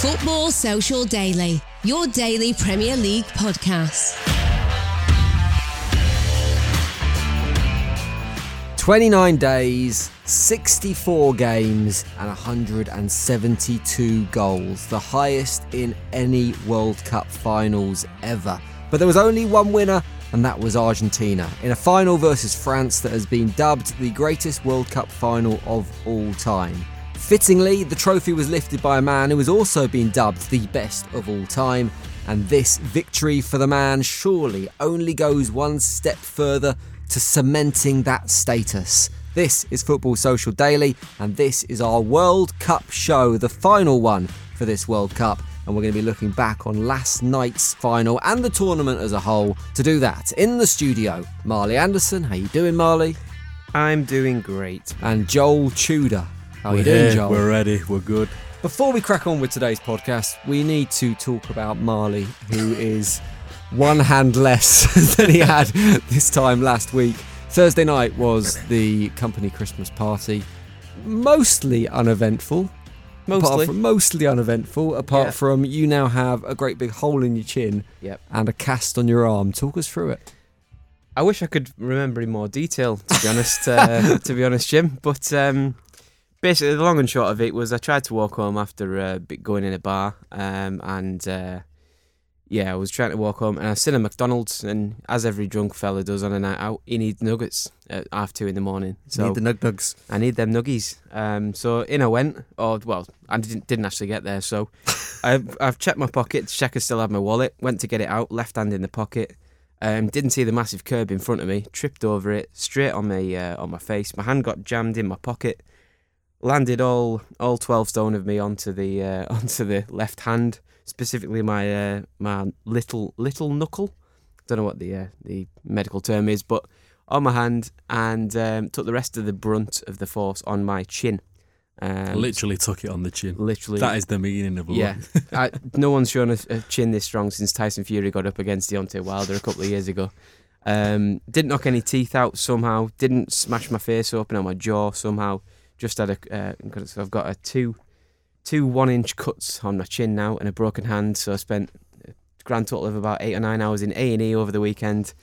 Football Social Daily, your daily Premier League podcast. 29 days, 64 games, and 172 goals. The highest in any World Cup finals ever. But there was only one winner, and that was Argentina. In a final versus France that has been dubbed the greatest World Cup final of all time. Fittingly, the trophy was lifted by a man who has also been dubbed the best of all time, and this victory for the man surely only goes one step further to cementing that status. This is Football Social Daily, and this is our World Cup show, the final one for this World Cup. And we're going to be looking back on last night's final and the tournament as a whole. To do that, in the studio, Marley Anderson. How you doing, Marley? I'm doing great. And Joel Tudor. How are you doing, Joel? We're ready. We're good. Before we crack on with today's podcast, we need to talk about Marley, who is one hand less than he had this time last week. Thursday night was the company Christmas party. Mostly uneventful. Mostly. from, mostly uneventful, apart Yeah. from you now have a great big hole in your chin Yep. and a cast on your arm. Talk us through it. I wish I could remember in more detail, to be honest. Uh, to be honest, Jim. But um, basically, the long and short of it was I tried to walk home after uh, bit- going in a bar, um, and uh, yeah, I was trying to walk home, and I seen a McDonald's, and as every drunk fella does on a night out, he needs nuggets at half two in the morning. So Need the nug nugs. I need them nuggies. Um, so in I went. Or well, I didn't didn't actually get there. So I've I've checked my pocket to check I still had my wallet. Went to get it out, left hand in the pocket. Um, didn't see the massive curb in front of me. Tripped over it, straight on my uh, on my face. My hand got jammed in my pocket. Landed all all twelve stone of me onto the uh, onto the left hand, specifically my uh, my little little knuckle. Don't know what the uh, the medical term is, but on my hand and um, took the rest of the brunt of the force on my chin. Um, Literally took it on the chin. literally. That is the meaning of a yeah. I, no one's shown a, a chin this strong since Tyson Fury got up against Deontay Wilder a couple of years ago. Um, didn't knock any teeth out somehow. Didn't smash my face open on my jaw somehow. Just had a. Uh, so I've got a two, two one-inch cuts on my chin now and a broken hand. So I spent a grand total of about eight or nine hours in A and E over the weekend.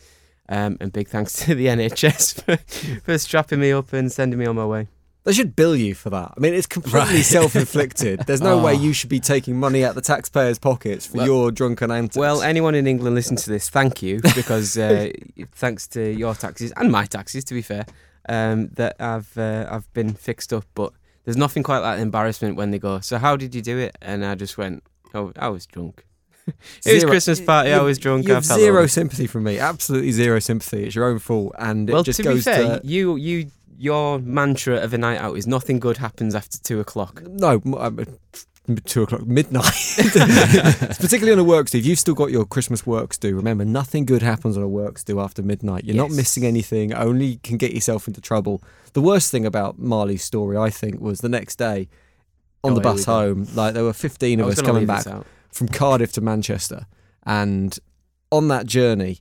Um, and big thanks to the NHS for, for strapping me up and sending me on my way. They should bill you for that. I mean, it's completely Right. self-inflicted. There's no way Oh. you should be taking money out the taxpayers' pockets for Well- your drunken antics. Well, anyone in England listen to this, thank you because uh, thanks to your taxes and my taxes, to be fair, um, that I've uh, I've been fixed up. But there's nothing quite like embarrassment when they go. So how did you do it? And I just went, oh, I was drunk. it was Christmas party. I was drunk. You have zero over. sympathy from me. Absolutely zero sympathy. It's your own fault, and Well, it just to be goes fair, to you you your mantra of a night out is nothing good happens after two o'clock. no. Two o'clock midnight, particularly on a works do. If you've still got your Christmas works do, remember nothing good happens on a works do after midnight. You're not missing anything. Only can get yourself into trouble. The worst thing about Marley's story, I think, was the next day. on Oh, the bus home. Like there were 15 of us coming back from Cardiff to Manchester, and on that journey,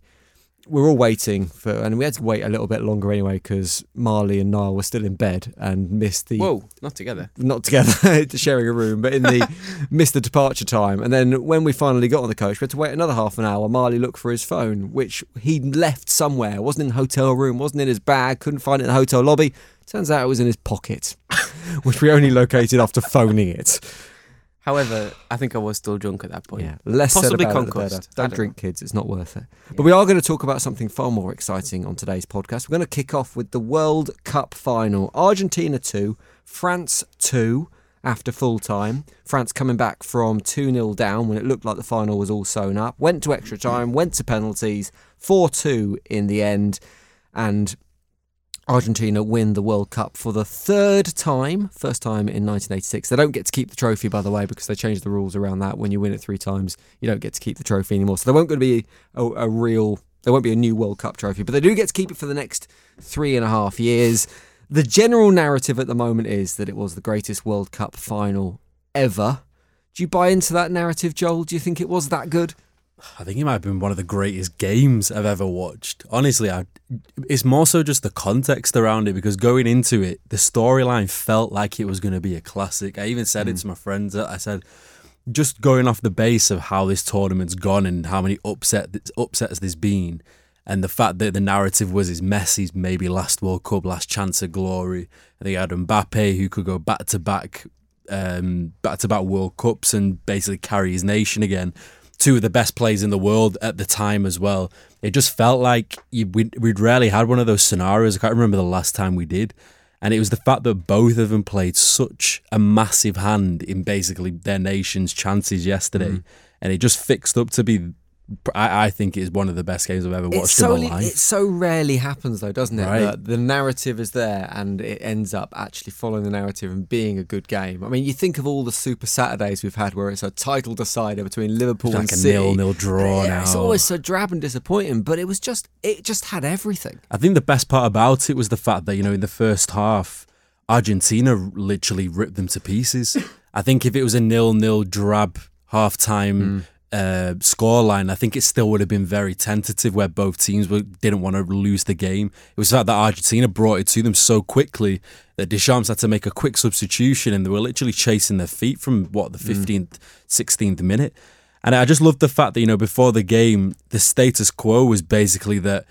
we were all waiting for, and we had to wait a little bit longer anyway because Marley and Niall were still in bed and missed the Whoa, not together. not together, sharing a room, but in the missed the departure time. And then when we finally got on the coach, we had to wait another half an hour. Marley looked for his phone, which he'd left somewhere. wasn't in the hotel room, wasn't in his bag, couldn't find it in the hotel lobby. Turns out it was in his pocket, which we only located after phoning it. However, I think I was still drunk at that point. Yeah, less Possibly said about it, concussed. Don't don't drink, kids. It's not worth it. But we are going to talk about something far more exciting on today's podcast. We're going to kick off with the World Cup final. Argentina 2, France 2 after full time. France coming back from 2 0 down when it looked like the final was all sewn up. Went to extra time, went to penalties, 4 2 in the end. And Argentina win the World Cup for the third time, first time in 1986. They don't get to keep the trophy, by the way, because they changed the rules around that. When you win it three times, you don't get to keep the trophy anymore. So there won't going to be a, a real, there won't be a new World Cup trophy, but they do get to keep it for the next three and a half years. The general narrative at the moment is that it was the greatest World Cup final ever. Do you buy into that narrative, Joel? Do you think it was that good? I think it might have been one of the greatest games I've ever watched. Honestly, I, it's more so just the context around it because going into it, the storyline felt like it was going to be a classic. I even said it to my friends. I said, just going off the base of how this tournament's gone and how many upset upsets there's been, and the fact that the narrative was is Messi's maybe last World Cup, last chance of glory. I think you had Mbappe who could go back to back, um, back to back World Cups and basically carry his nation again. Two of the best players in the world at the time as well. It just felt like you, we'd, we'd rarely had one of those scenarios. I can't remember the last time we did. And it was the fact that both of them played such a massive hand in basically their nation's chances yesterday. Mm. And it just fixed up to be, I, I think, it is one of the best games I've ever watched so, in my life. it so rarely happens, though, doesn't it? Right. The narrative is there and it ends up actually following the narrative and being a good game. I mean, you think of all the Super Saturdays we've had where it's a title decider between Liverpool It's and a City. nil-nil draw Yeah, It's always so drab and disappointing, but it was just, it just had everything. I think the best part about it was the fact that, you know, in the first half, Argentina literally ripped them to pieces. I think if it was a nil-nil drab half-time mm. Uh, scoreline, I think it still would have been very tentative where both teams were, didn't want to lose the game. It was the fact that Argentina brought it to them so quickly that Deschamps had to make a quick substitution and they were literally chasing their feet from, what, the 15th, 16th minute. And I just loved the fact that, you know, before the game, the status quo was basically that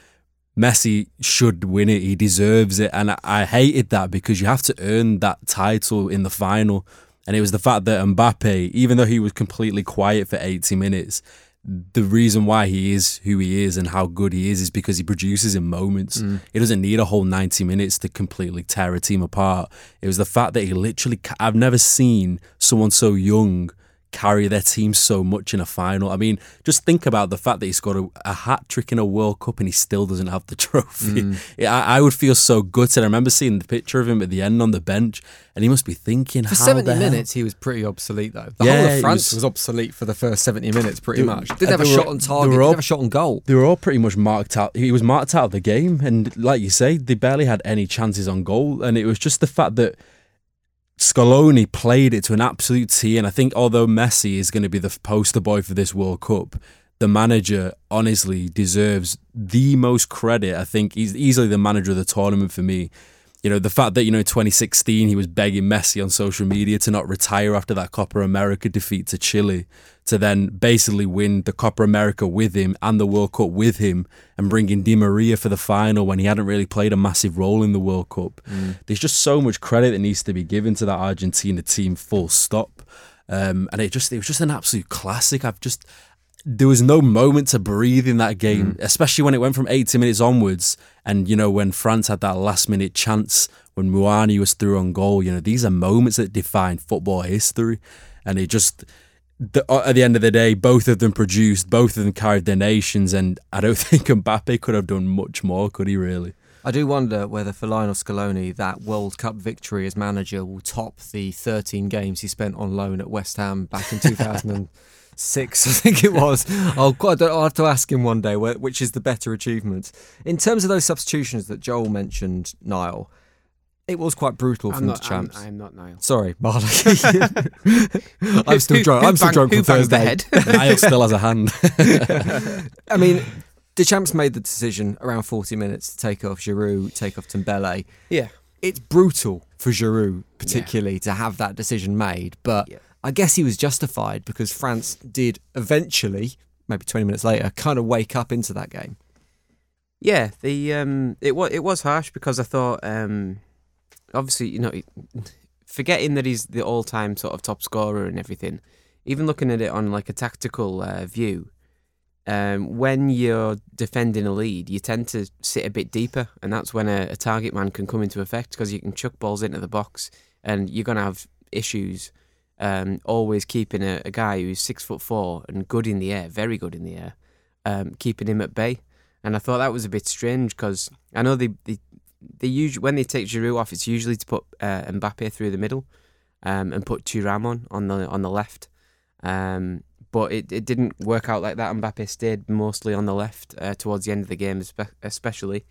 Messi should win it. He deserves it. And I, I hated that because you have to earn that title in the final. And it was the fact that Mbappe, even though he was completely quiet for 80 minutes, the reason why he is who he is and how good he is is because he produces in moments. Mm. He doesn't need a whole 90 minutes to completely tear a team apart. It was the fact that he literally, I've never seen someone so young carry their team so much in a final. I mean, just think about the fact that he's got a, a hat trick in a World Cup and he still doesn't have the trophy. Mm. Yeah, I, I would feel so gutted. I remember seeing the picture of him at the end on the bench, and he must be thinking, For how 70 the hell- minutes, he was pretty obsolete, though. The Yeah, whole he of France was, was- obsolete for the first 70 minutes, pretty They- much. Didn't uh, have a they were- shot on they target, were didn't all- have a shot on goal. They were all pretty much marked out. He was marked out of the game, and like you say, they barely had any chances on goal. And it was just the fact that Scaloni played it to an absolute T. And I think although Messi is going to be the poster boy for this World Cup, the manager honestly deserves the most credit. I think he's easily the manager of the tournament for me. You know, the fact that, you know, in 2016 he was begging Messi on social media to not retire after that Copa America defeat to Chile, to then basically win the Copa America with him and the World Cup with him and bringing Di Maria for the final when he hadn't really played a massive role in the World Cup. There's just so much credit that needs to be given to that Argentina team, full stop. Um, and it just it was just an absolute classic. I've just there was no moment to breathe in that game, especially when it went from 80 minutes onwards. And, you know, when France had that last minute chance when Muani was through on goal, you know, these are moments that define football history. And it just, the, uh, at the end of the day, both of them produced, both of them carried their nations. And I don't think Mbappe could have done much more, could he really? I do wonder whether for Lionel Scaloni that World Cup victory as manager will top the 13 games he spent on loan at West Ham back in 2006, I think it was. I'll, quite, I'll have to ask him one day which is the better achievement. In terms of those substitutions that Joel mentioned, Niall, It was quite brutal I'm from not, Deschamps. I'm, I'm not Niall. Sorry, Marley. I'm still drunk. I'm still drunk from Thursday. head? Niall still has a hand. I mean, Deschamps made the decision around 40 minutes to take off Giroud, take off Dembele. Yeah. It's brutal for Giroud, particularly, to have that decision made. But Yeah. I guess he was justified because France did eventually, maybe 20 minutes later, kind of wake up into that game. Yeah, the um, it was it was harsh because I thought um, obviously you know forgetting that he's the all time sort of top scorer and everything, even looking at it on like a tactical uh, view, um, when you're defending a lead, you tend to sit a bit deeper, and that's when a, a target man can come into effect because you can chuck balls into the box, and you're gonna have issues. Um, always keeping a, a guy who's six foot four and good in the air, very good in the air, um, keeping him at bay. And I thought that was a bit strange because I know they they, they usually when they take Giroud off, it's usually to put uh, Mbappe through the middle, um, and put Thuram on on the on the left. Um, but it, it didn't work out like that. Mbappe stayed mostly on the left uh, towards the end of the game, especially.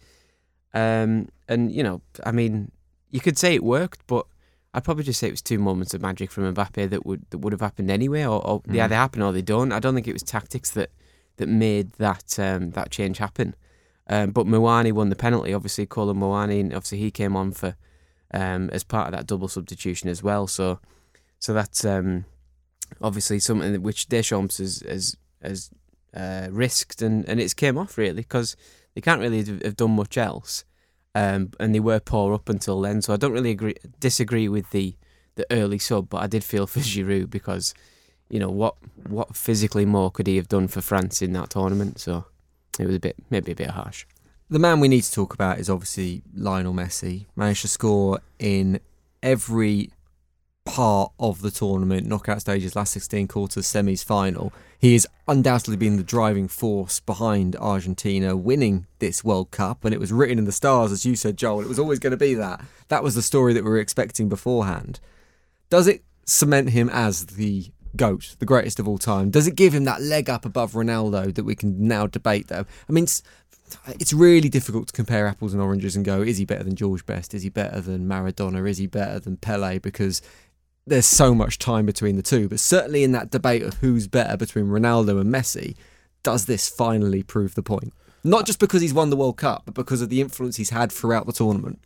Um, and you know, I mean, you could say it worked, but I'd probably just say it was two moments of magic from Mbappe that would that would have happened anyway, or, or they Mm. either happen or they don't. I don't think it was tactics that that made that um, that change happen. Um, but Muani won the penalty. Obviously, Kolo Muani, and obviously he came on for um, as part of that double substitution as well. So, so that's um, obviously something which Deschamps has has, has uh, risked, and, and it's came off really because they can't really have have done much else, um, and they were poor up until then. So I don't really agree disagree with the the early sub, but I did feel for Giroud because you know what what physically more could he have done for France in that tournament? So it was a bit maybe a bit harsh. The man we need to talk about is obviously Lionel Messi. Managed to score in every part of the tournament, knockout stages, last 16 quarters, semis, final. He has undoubtedly been the driving force behind Argentina winning this World Cup, and it was written in the stars, as you said, Joel. It was always going to be that. That was the story that we were expecting beforehand. Does it cement him as the GOAT, the greatest of all time? Does it give him that leg up above Ronaldo that we can now debate, though? I mean, it's, it's really difficult to compare apples and oranges and go, is he better than George Best? Is he better than Maradona? Is he better than Pele? Because there's so much time between the two. But certainly in that debate of who's better between Ronaldo and Messi, does this finally prove the point? Not just because he's won the World Cup, but because of the influence he's had throughout the tournament.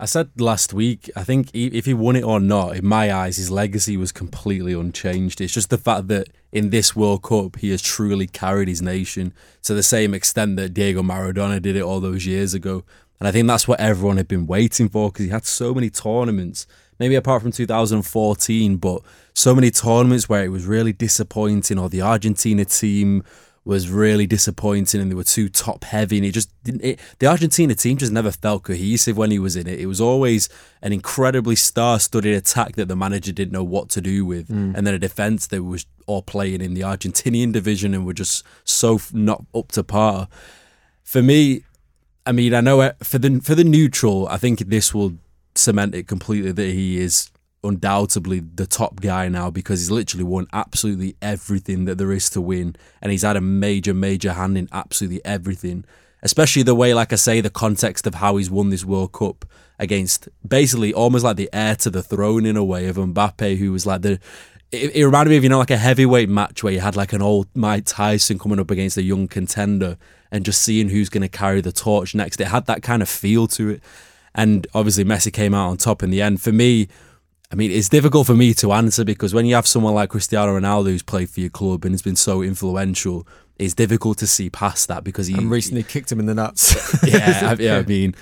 I said last week, I think if he won it or not, in my eyes, his legacy was completely unchanged. It's just the fact that in this World Cup, he has truly carried his nation to the same extent that Diego Maradona did it all those years ago. And I think that's what everyone had been waiting for because he had so many tournaments, maybe apart from 2014, but so many tournaments where it was really disappointing or the Argentina team was really disappointing and they were too top heavy and it just didn't it, the Argentina team just never felt cohesive when he was in it. It was always an incredibly star-studded attack that the manager didn't know what to do with Mm. and then a defense that was all playing in the Argentinian division and were just so not up to par. For me, I mean, I know for the for the neutral, I think this will cement it completely that he is undoubtedly the top guy now because he's literally won absolutely everything that there is to win and he's had a major major hand in absolutely everything. Especially the way like I say the context of how he's won this World Cup against basically almost like the heir to the throne in a way of Mbappe who was like the it, it reminded me of you know like a heavyweight match where you had like an old Mike Tyson coming up against a young contender and just seeing who's going to carry the torch next. It had that kind of feel to it and obviously Messi came out on top in the end for me I mean, it's difficult for me to answer because when you have someone like Cristiano Ronaldo who's played for your club and has been so influential, it's difficult to see past that because he And recently kicked him in the nuts. yeah, I- yeah. I mean,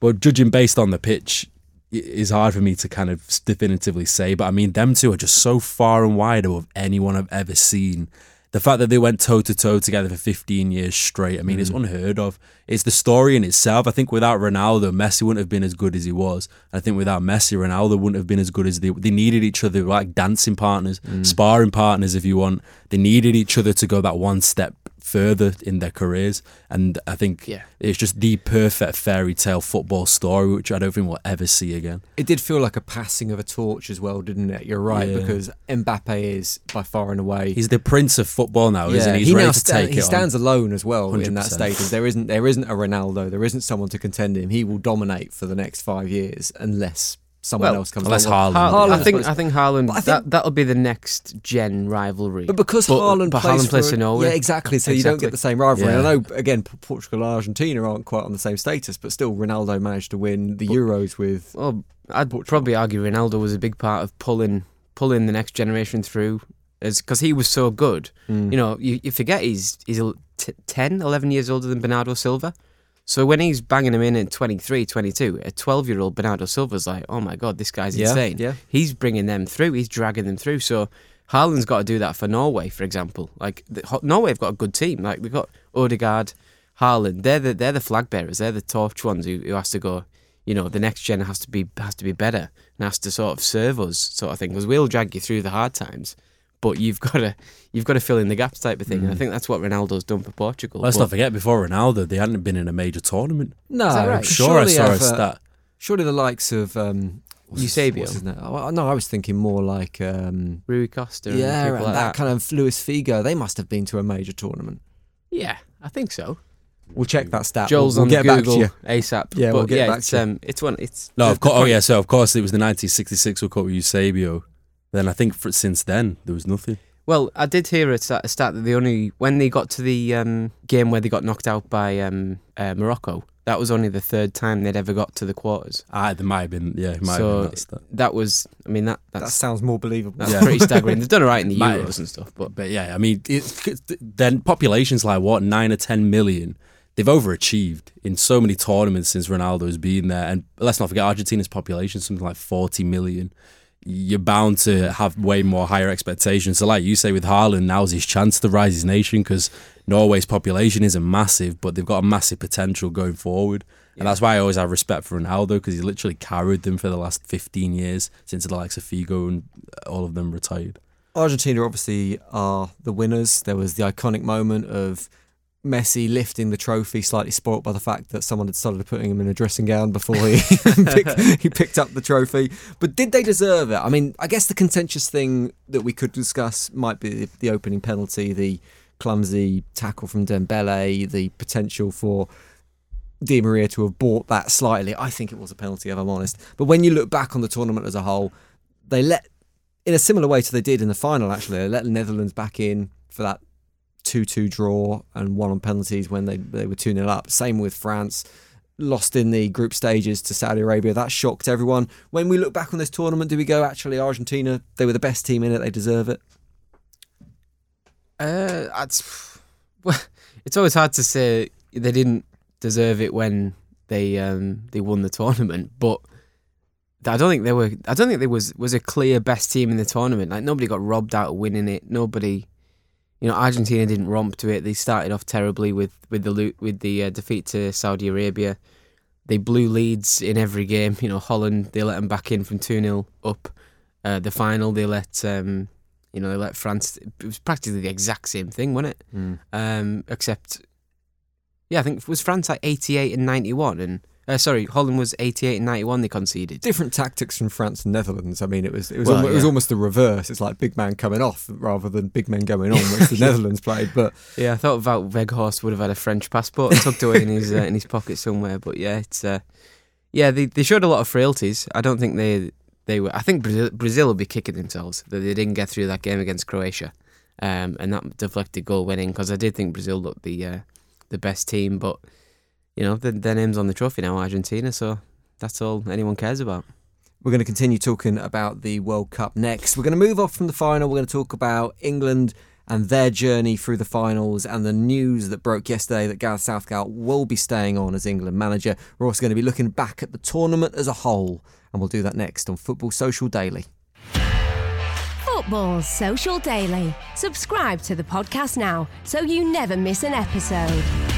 but judging based on the pitch, it is hard for me to kind of definitively say. But I mean, them two are just so far and wide above anyone I've ever seen. The fact that they went toe to toe together for 15 years straight, I mean, it's Mm. unheard of. It's the story in itself. I think without Ronaldo, Messi wouldn't have been as good as he was. I think without Messi, Ronaldo wouldn't have been as good as they. They needed each other, like dancing partners, Mm. sparring partners, if you want. They needed each other to go that one step further in their careers. And I think Yeah. it's just the perfect fairy tale football story, which I don't think we'll ever see again. It did feel like a passing of a torch as well, didn't it? You're right Yeah. because Mbappe is by far and away. He's the prince of football now, isn't he? He's he ready to sta- take he it on. stands alone as well in that 100%. status. There isn't there isn't a Ronaldo. There isn't someone to contend him. He will dominate for the next five years unless someone Well, else comes. unless. Haaland- Haaland, I think I think Haaland I think- that that'll be the next gen rivalry. But because But- Haaland but plays, Haaland plays for, Norway. yeah, exactly. So you don't get the same rivalry. Yeah. I know again, Portugal and Argentina aren't quite on the same status, but still, Ronaldo managed to win the Euros with. Well, I'd probably argue Ronaldo was a big part of pulling pulling the next generation through, because he was so good. Mm. You know, you, you forget he's he's a- t- 10, 11 years older than Bernardo Silva. So when he's banging him in at 23, 22, a 12 year old Bernardo Silva's like, oh my God, this guy's Yeah, insane. yeah. He's bringing them through, he's dragging them through. So Haaland's got to do that for Norway, for example. Like, the, Norway have got a good team. Like, they've got Odegaard, Haaland. They're the, they're the flag bearers, they're the torch ones who, who has to go, you know, the next gen has to be has to be better and has to sort of serve us, sort of thing. Because we'll drag you through the hard times. But you've got to you've got to fill in the gaps type of thing, and I think that's what Ronaldo's done for Portugal. Let's But- not forget, before Ronaldo, they hadn't been in a major tournament. No, right? I'm sure I surely saw a uh, stat. Surely the likes of um, what's his- Eusebio. what's his name? Oh, no, I was thinking more like um, Rui Costa. and yeah, people and like that that. kind of Luis Figo. They must have been to a major tournament. Yeah, I think so. We'll check that stat. Joel's we'll, on we'll get back to Google you. ASAP. Yeah, but we'll get yeah, back it's to you. um, it's one. It's No, the- of course. Oh yeah, so of course it was the 1966 World Cup with Eusebio. Then I think for, since then there was nothing. Well, I did hear a stat, a stat that the only when they got to the um, game where they got knocked out by um, uh, Morocco. That was only the third time they'd ever got to the quarters. Ah, there might have been. Yeah, it might so have been that that was. I mean that That sounds more believable. that's Yeah. pretty staggering. They've done it right in the Might Euros have. and stuff, but But yeah, I mean, it's, then populations like what nine or ten million. They've overachieved in so many tournaments since Ronaldo's been there. And let's not forget Argentina's population, something like 40 million. You're bound to have way more higher expectations. So, like you say with Haaland, now's his chance to rise his nation because Norway's population isn't massive, but they've got a massive potential going forward. And that's why I always have respect for Ronaldo because he literally carried them for the last 15 years since the likes of Figo and uh, all of them retired. Argentina obviously are the winners. There was the iconic moment of Messi lifting the trophy, slightly spoilt by the fact that someone had started putting him in a dressing gown before he picked, he picked up the trophy. But did they deserve it? I mean, I guess the contentious thing that we could discuss might be the opening penalty, the clumsy tackle from Dembele, the potential for Di Maria to have bought that slightly. I think it was a penalty, if I'm honest. But when you look back on the tournament as a whole, they let, in a similar way to they did in the final, actually, they let the Netherlands back in for that 2 2 draw and one on penalties when they, they were 2 0 up. Same with France. Lost in the group stages to Saudi Arabia. That shocked everyone. When we look back on this tournament, do we go, actually, Argentina, they were the best team in it, they deserve it? Uh, it's, well, it's always hard to say they didn't deserve it when they um they won the tournament, but I don't think they were. I don't think there was was a clear best team in the tournament. Like nobody got robbed out of winning it. Nobody, you know, Argentina didn't romp to it. They started off terribly with with the lo- with the uh, defeat to Saudi Arabia. They blew leads in every game. You know, Holland they let them back in from two 0 up. Uh, the final they let um, you know they let France. It was practically the exact same thing, wasn't it? Um, except, yeah, I think it was France like eighty eight and ninety one, and uh, sorry, Holland was eighty eight and ninety one. They conceded. Different tactics from France and Netherlands. I mean, it was it was Well, almo- it was almost the reverse. It's like big man coming off rather than big men going on, which the Netherlands played. But Yeah, I thought Wout Weghorst would have had a French passport tucked away in his uh, in his pocket somewhere. But yeah, it's uh, yeah they they showed a lot of frailties. I don't think they they were. I think Brazil, Brazil will be kicking themselves that they didn't get through that game against Croatia, um, and that deflected goal winning because I did think Brazil looked the uh, the best team, but you know their, their name's on the trophy now, Argentina. So that's all anyone cares about. We're going to continue talking about the World Cup next. We're going to move off from the final. We're going to talk about England and their journey through the finals and the news that broke yesterday that Gareth Southgate will be staying on as England manager. We're also going to be looking back at the tournament as a whole, and we'll do that next on Football Social Daily. Football Social Daily. Subscribe to the podcast now so you never miss an episode.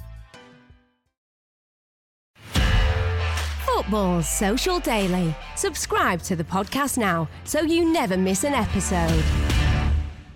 Football Social Daily. Subscribe to the podcast now so you never miss an episode.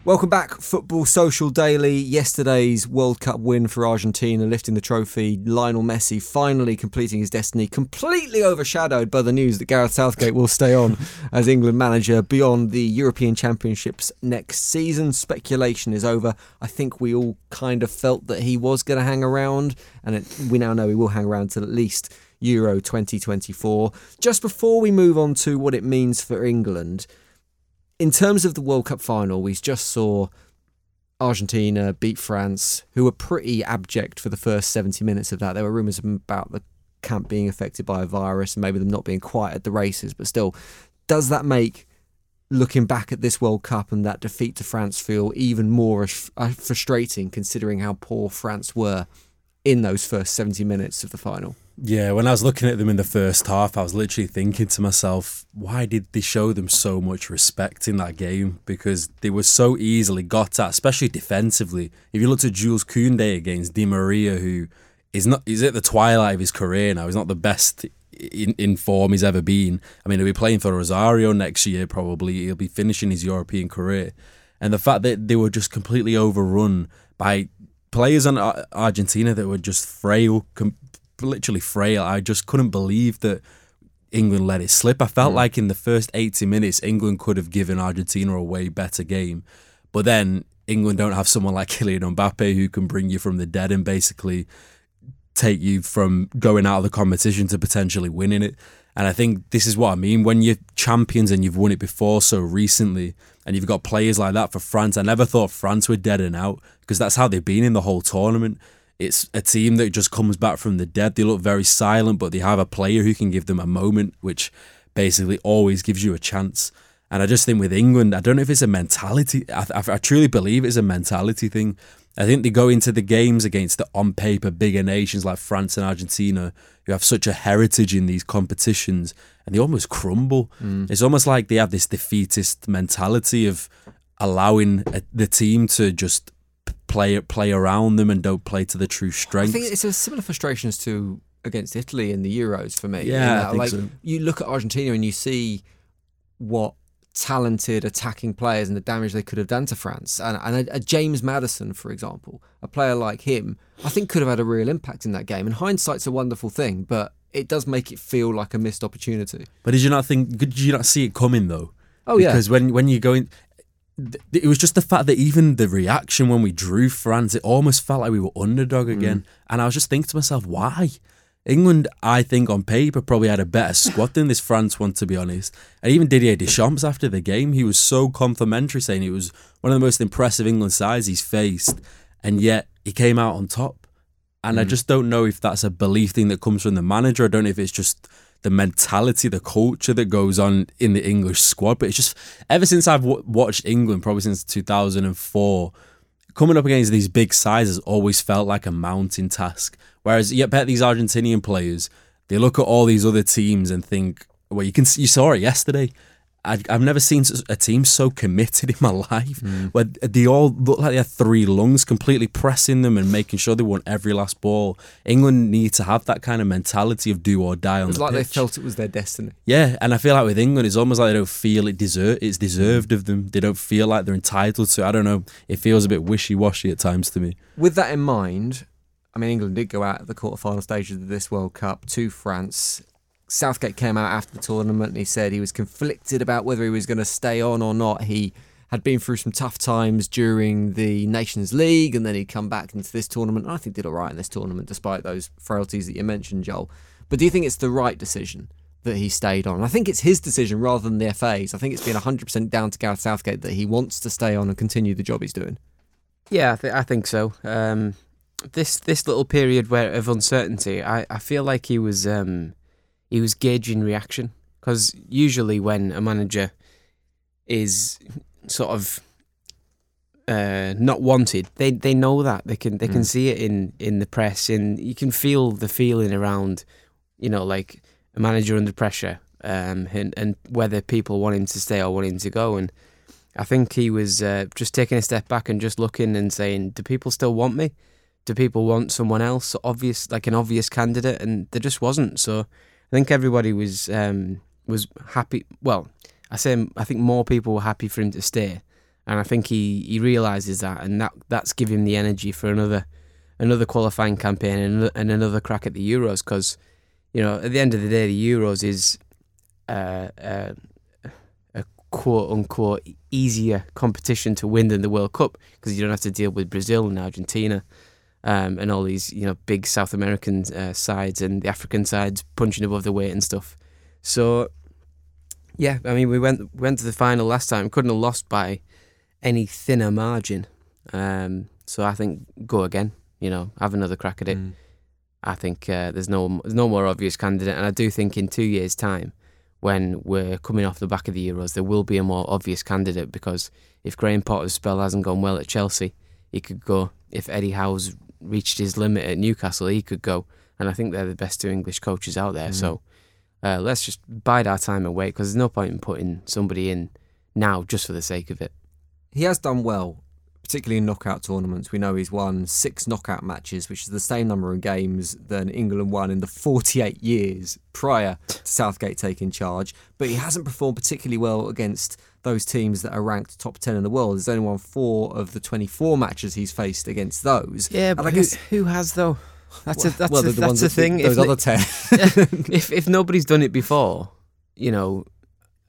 Welcome back, Football Social Daily. Yesterday's World Cup win for Argentina, lifting the trophy. Lionel Messi finally completing his destiny, completely overshadowed by the news that Gareth Southgate will stay on as England manager beyond the European Championships next season. Speculation is over. I think we all kind of felt that he was going to hang around, and it, we now know he will hang around till at least Euro 2024. Just before we move on to what it means for England, in terms of the World Cup final, we just saw Argentina beat France, who were pretty abject for the first 70 minutes of that. There were rumours about the camp being affected by a virus and maybe them not being quite at the races, but still, does that make looking back at this World Cup and that defeat to France feel even more uh, frustrating considering how poor France were in those first 70 minutes of the final? Yeah, when I was looking at them in the first half, I was literally thinking to myself, why did they show them so much respect in that game? Because they were so easily got at, especially defensively. If you looked at Jules Koundé against Di Maria, who is not is at the twilight of his career now, he's not the best in, in form he's ever been. I mean, he'll be playing for Rosario next year, probably. He'll be finishing his European career. And the fact that they were just completely overrun by players on Argentina that were just frail, literally frail. I just couldn't believe that England let it slip. I felt hmm. like in the first 80 minutes, England could have given Argentina a way better game. But then England don't have someone like Kylian Mbappe who can bring you from the dead and basically take you from going out of the competition to potentially winning it. And I think this is what I mean. When you're champions and you've won it before so recently, and you've got players like that for France, I never thought France were dead and out because that's how they've been in the whole tournament. It's a team that just comes back from the dead. They look very silent, but they have a player who can give them a moment, which basically always gives you a chance. And I just think with England, I don't know if it's a mentality. I, I, I truly believe it's a mentality thing. I think they go into the games against the on paper bigger nations like France and Argentina, who have such a heritage in these competitions, and they almost crumble. Mm. It's almost like they have this defeatist mentality of allowing a, the team to just play play around them and don't play to the true I strengths. think it's a similar frustration as to against Italy in the Euros for me. Yeah, I like, so. You look at Argentina and you see what talented attacking players and the damage they could have done to France. And, and a, a James Maddison, for example, a player like him, I think could have had a real impact in that game. And hindsight's a wonderful thing, but it does make it feel like a missed opportunity. But did you not think? Did you not see it coming though? Oh, yeah. Because when when you go in, th- it was just the fact that even the reaction when we drew France, it almost felt like we were underdog mm. again. And I was just thinking to myself, why? England, I think on paper probably had a better squad than this France one, to be honest. And even Didier Deschamps after the game, he was so complimentary, saying it was one of the most impressive England sides he's faced, and yet he came out on top. And I mm. just don't know if that's a belief thing that comes from the manager. I don't know if it's just the mentality, the culture that goes on in the English squad. But it's just ever since I've w- watched England, probably since 2004, coming up against these big sides has always felt like a mountain task. Whereas you bet these Argentinian players, they look at all these other teams and think, well, you can you saw it yesterday. I, I've never seen a team so committed in my life mm. where they all look like they had three lungs, completely pressing them and making sure they won every last ball. England need to have that kind of mentality of do or die on It was the like they felt it was their destiny. Yeah, and I feel like with England, it's almost like they don't feel it deserve. It's deserved of them. They don't feel like they're entitled to. I don't know. It feels a bit wishy washy at times to me. With that in mind, I mean, England did go out at the quarterfinal stages of this World Cup to France. Southgate came out after the tournament and he said he was conflicted about whether he was going to stay on or not. He had been through some tough times during the Nations League and then he'd come back into this tournament. I think did all right in this tournament despite those frailties that you mentioned, Joel. But do you think it's the right decision that he stayed on? I think it's his decision rather than the FA's. I think it's been 100% down to Gareth Southgate that he wants to stay on and continue the job he's doing. Yeah, I, th- I think so. Um, this this little period where of uncertainty, I, I feel like he was um, he was gauging reaction because usually when a manager is sort of uh, not wanted, they they know that they can they can Mm. see it in in the press, and you can feel the feeling around, you know, like a manager under pressure, um, and and whether people want him to stay or want him to go, and I think he was uh, just taking a step back and just looking and saying, do people still want me? Do people want someone else, obvious like an obvious candidate? And there just wasn't. So I think everybody was um, was happy. Well, I say I think more people were happy for him to stay, and I think he, he realizes that, and that that's giving him the energy for another another qualifying campaign and and another crack at the Euros. Because you know, at the end of the day, the Euros is uh, uh, a quote unquote easier competition to win than the World Cup because you don't have to deal with Brazil and Argentina. Um, and all these, you know, big South American uh, sides and the African sides punching above the weight and stuff. So, yeah, I mean, we went went to the final last time. Couldn't have lost by any thinner margin. Um, so I think go again. You know, have another crack at it. I think uh, there's no there's no more obvious candidate, and I do think in two years' time, when we're coming off the back of the Euros, there will be a more obvious candidate because if Graham Potter's spell hasn't gone well at Chelsea, he could go. If Eddie Howe's reached his limit at Newcastle, he could go. And I think they're the best two English coaches out there. Mm. So uh, let's just bide our time and wait because there's no point in putting somebody in now just for the sake of it. He has done well, particularly in knockout tournaments. We know he's won six knockout matches, which is the same number of games than England won in the 48 years prior to Southgate taking charge. But he hasn't performed particularly well against those teams that are ranked top 10 in the world. He's only won four of the 24 matches he's faced against those. Yeah, And but I who, guess who has though? That's a that's well, a, the that's ones the that- thing. those If other no- 10. if if nobody's done it before, you know,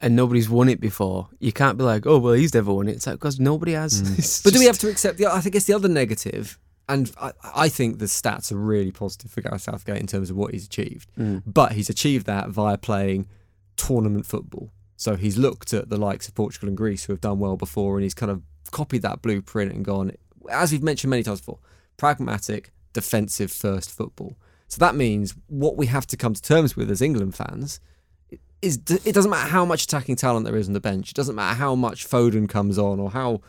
and nobody's won it before, you can't be like, oh well, he's never won it. It's like because nobody has. It's But do we have to accept the? I think it's the other negative, and I, I think the stats are really positive for Gareth Southgate in terms of what he's achieved. Mm. But he's achieved that via playing tournament football. So he's looked at the likes of Portugal and Greece who have done well before, and he's kind of copied that blueprint and gone, as we've mentioned many times before, pragmatic, defensive first football. So that means what we have to come to terms with as England fans is it doesn't matter how much attacking talent there is on the bench. It doesn't matter how much Foden comes on or how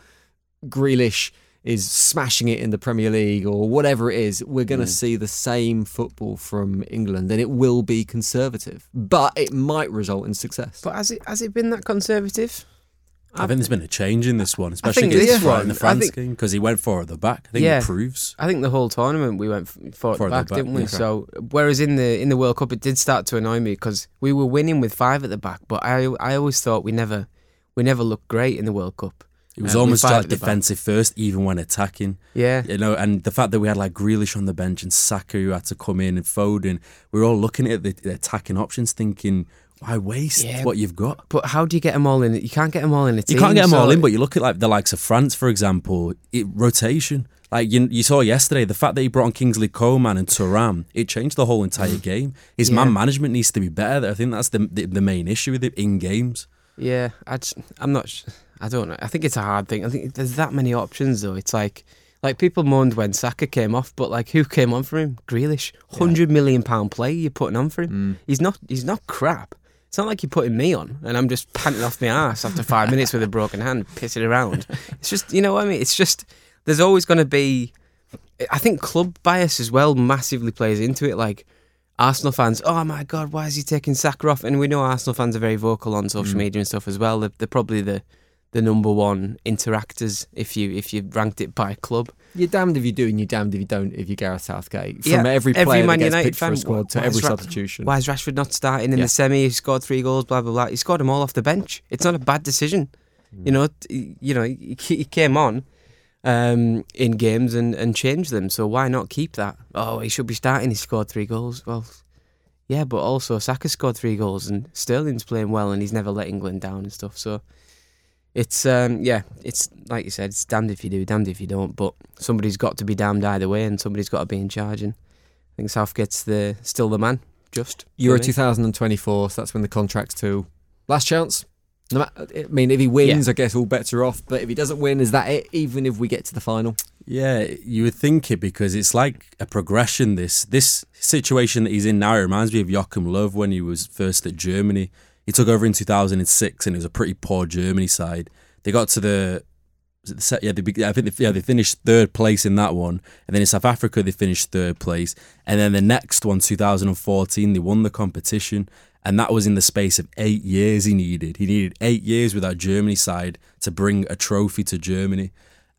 Grealish is smashing it in the Premier League or whatever it is. We're going to Mm. see the same football from England, and it will be conservative, but it might result in success. But has it has it been that conservative? I think there's been a change in this one, especially against this one- in the France think- game because he went for it at the back. I think yeah, it proves. I think the whole tournament we went for at For the at the back, back, didn't we? yeah. So whereas in the in the World Cup, it did start to annoy me because we were winning with five at the back, but I I always thought we never we never looked great in the World Cup. It was um, with almost like defensive first, even when attacking. Yeah. you know, and the fact that we had like Grealish on the bench and Saka who had to come in and Foden, we were all looking at the, the attacking options, thinking, why waste Yeah, what you've got? But how do you get them all in? You can't get them all in a team. You can't get them so- all in, but you look at like the likes of France, for example, it, rotation. Like you, you saw yesterday, the fact that he brought on Kingsley Coman and Thuram, it changed the whole entire mm. game. His Yeah. man management needs to be better. I think that's the the, the main issue with it in games. Yeah, I just, I'm not. I don't know. I think it's a hard thing. I think there's that many options though. It's like like people moaned when Saka came off, but like who came on for him? Grealish, hundred million pound play you're putting on for him. Mm. He's not. He's not crap. It's not like you're putting me on and I'm just panting off my ass after five minutes with a broken hand, pissing around. It's just, you know what I mean? It's just, there's always going to be, I think club bias as well massively plays into it. Like Arsenal fans, oh my God, why is he taking Saka off? And we know Arsenal fans are very vocal on social Mm. media and stuff as well. They're, they're probably the, the number one interactors if you if you ranked it by club. You're damned if you do, and you're damned if you don't. If you're Gareth Southgate, from Yeah, every player Man that gets United picked for a squad to every Ra- substitution. Why is Rashford not starting in Yeah. the semi? He scored three goals, blah blah blah. He scored them all off the bench. It's not a bad decision. Mm. You know, you know, he, he came on, um, in games and, and change them. So why not keep that? Oh, he should be starting. He scored three goals. Well, yeah, but also Saka scored three goals and Sterling's playing well and he's never let England down and stuff. So it's um, yeah, it's like you said, it's damned if you do, damned if you don't. But somebody's got to be damned either way, and somebody's got to be in charge. And I think Southgate's the still the man. Just Euro 2024, so that's when the contract's to last chance. No matter, I mean, if he wins, Yeah. I guess all bets are off. But if he doesn't win, is that it? Even if we get to the final, Yeah, you would think it because it's like a progression. This this situation that he's in now reminds me of Joachim Löw when he was first at Germany. He took over in 2006 and it was a pretty poor Germany side. They got to the the set, yeah, they, I think they, yeah, they finished third place in that one, and then in South Africa they finished third place, and then the next one, 2014, they won the competition, and that was in the space of eight years. He needed he needed eight years with that Germany side to bring a trophy to Germany,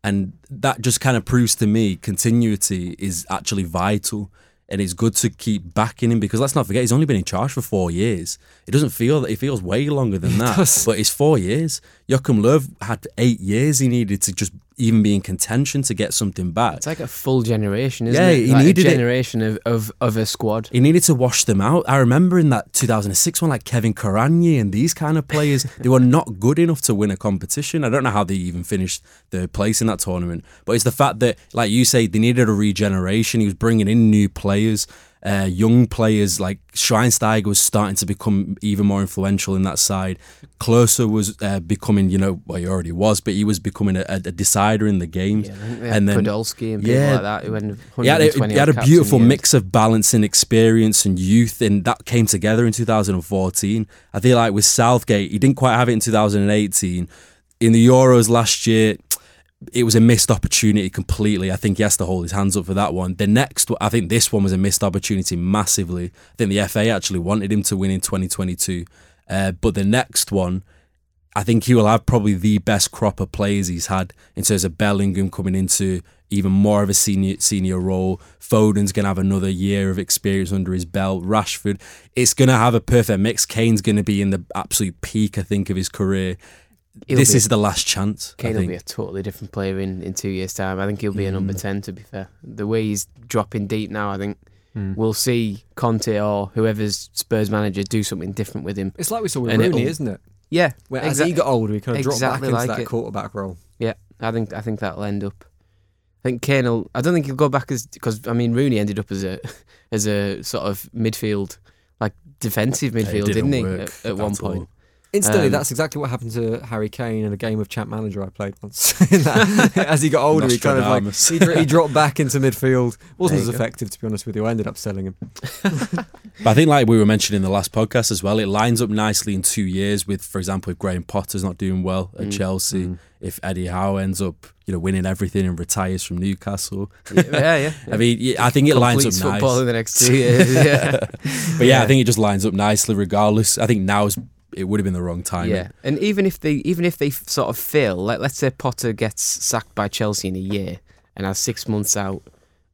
and that just kind of proves to me continuity is actually vital. And it's good to keep backing him because let's not forget he's only been in charge for four years. It doesn't feel that it feels way longer than that, but it's four years. Joachim Löw had eight years he needed to just even be in contention to get something back. It's like a full generation, isn't Yeah, it? he Like needed a it. generation of, of, of a squad. He needed to wash them out. I remember in that 2006 one, like Kevin Kurányi and these kind of players, they were not good enough to win a competition. I don't know how they even finished third place in that tournament, but it's the fact that, like you say, they needed a regeneration. He was bringing in new players. Uh, young players like Schweinsteiger was starting to become even more influential in that side. Klose was uh, becoming, you know, well, he already was, but he was becoming a, a decider in the games. Yeah, they had Podolski and people like that who had he had, a, he had a beautiful mix of balance and experience and youth, and that came together in 2014. I feel like with Southgate, he didn't quite have it in 2018. In the Euros last year, it was a missed opportunity completely. I think he has to hold his hands up for that one. The next, I think this one was a missed opportunity massively. I think the FA actually wanted him to win in 2022. Uh, but the next one, I think he will have probably the best crop of players he's had in terms of Bellingham coming into even more of a senior senior role. Foden's gonna have another year of experience under his belt. Rashford, it's gonna have a perfect mix. Kane's gonna be in the absolute peak, I think, of his career. He'll this be- is the last chance. Kane will be a totally different player in, in two years' time. I think he'll be a Mm. number 10, to be fair. The way he's dropping deep now, I think Mm. we'll see Conte or whoever's Spurs manager do something different with him. it's like we saw with And Rooney, isn't it? Yeah. Where as he got older, he kind of dropped back exactly into like that it. quarterback role. Yeah, I think I think that'll end up. I think Kane will. I don't think he'll go back as because I mean Rooney ended up as a as a sort of midfield, like defensive midfield, didn't didn't, he? At, at one point. all. Instantly, Um, that's exactly what happened to Harry Kane in a game of Champ Manager I played once. That- as he got older, he kind of like he, he dropped back into midfield. wasn't as go. effective, to be honest with you. I ended up selling him. But I think, like we were mentioning in the last podcast as well, it lines up nicely in two years with, for example, if Graham Potter's not doing well at Mm. Chelsea, if Eddie Howe ends up, you know, winning everything and retires from Newcastle. Yeah, yeah, yeah. I mean, yeah, I think it lines up Completes nice. football in the next two years. Yeah. but yeah, Yeah. I think it just lines up nicely. Regardless, I think now's it would have been the wrong time. Yeah, and even if they even if they sort of fail, like let's say Potter gets sacked by Chelsea in a year and has six months out,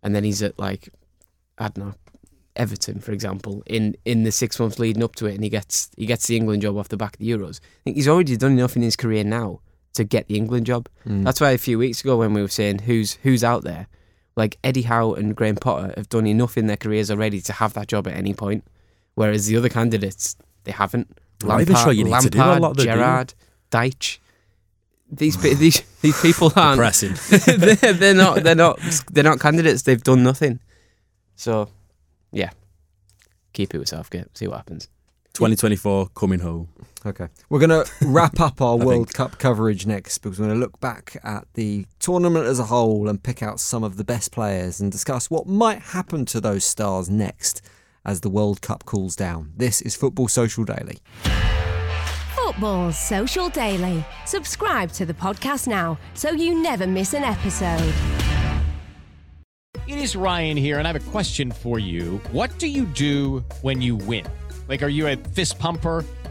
and then he's at like I don't know Everton, for example, in in the six months leading up to it, and he gets he gets the England job off the back of the Euros. I think he's already done enough in his career now to get the England job. Mm. That's why a few weeks ago when we were saying who's who's out there, like Eddie Howe and Graham Potter have done enough in their careers already to have that job at any point, whereas the other candidates they haven't. I'm not even sure you need to do a lot that do you? Deitch. These these these people aren't. Depressing. they're, they're not. They're not. They're not candidates. They've done nothing. So, yeah, keep it with Southgate. See what happens. 2024 coming home. Okay. We're going to wrap up our World think. Cup coverage next because we're going to look back at the tournament as a whole and pick out some of the best players and discuss what might happen to those stars next as the World Cup cools down. This is Football Social Daily. Football Social Daily. Subscribe to the podcast now so you never miss an episode. It is Ryan here, and I have a question for you. What do you do when you win? Like, are you a fist pumper?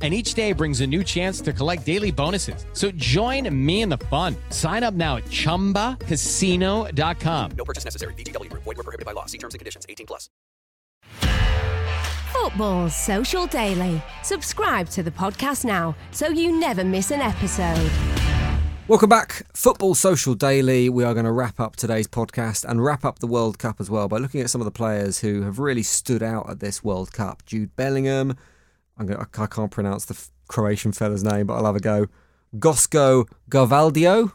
And each day brings a new chance to collect daily bonuses. So join me in the fun. Sign up now at chumbacasino.com. No purchase necessary. VGW Group. Void were prohibited by law. See terms and conditions. 18 plus. Football Social Daily. Subscribe to the podcast now so you never miss an episode. Welcome back, Football Social Daily. We are going to wrap up today's podcast and wrap up the World Cup as well by looking at some of the players who have really stood out at this World Cup. Jude Bellingham, I'm going to, I can't pronounce the Croatian fella's name, but I'll have a go. Gosko Gavaldio?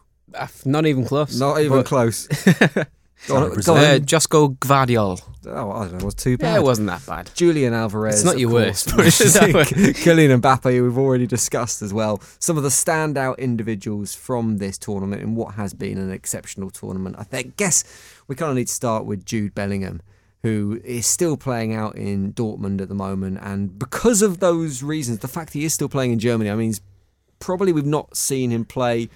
Not even close. Not even But- close. Go on, Brazil. go. Uh, Josko Gvardiol. Oh, I don't know. It was too bad. Yeah, it wasn't that bad. Julian Alvarez. It's not your course. worst, put it that. Kylian Mbappe, we've already discussed as well. Some of the standout individuals from this tournament in what has been an exceptional tournament. I think, guess we kind of need to start with Jude Bellingham, who is still playing out in Dortmund at the moment. And because of those reasons, the fact he is still playing in Germany, I mean, probably we've not seen him play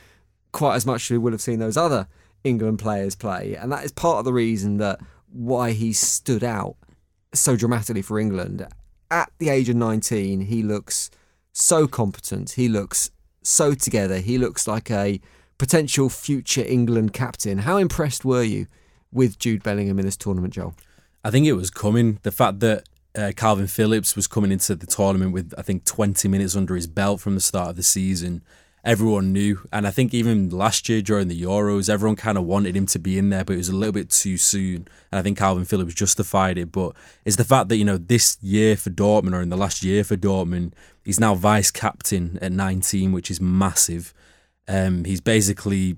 quite as much as we would have seen those other England players play. And that is part of the reason that why he stood out so dramatically for England. At the age of 19, he looks so competent. He looks so together. He looks like a potential future England captain. How impressed were you with Jude Bellingham in this tournament, Joel? I think it was coming. The fact that uh, Calvin Phillips was coming into the tournament with, I think, 20 minutes under his belt from the start of the season, everyone knew. And I think even last year during the Euros, everyone kind of wanted him to be in there, but it was a little bit too soon. And I think Calvin Phillips justified it. But it's the fact that, you know, this year for Dortmund, or in the last year for Dortmund, he's now vice captain at 19, which is massive. Um, he's basically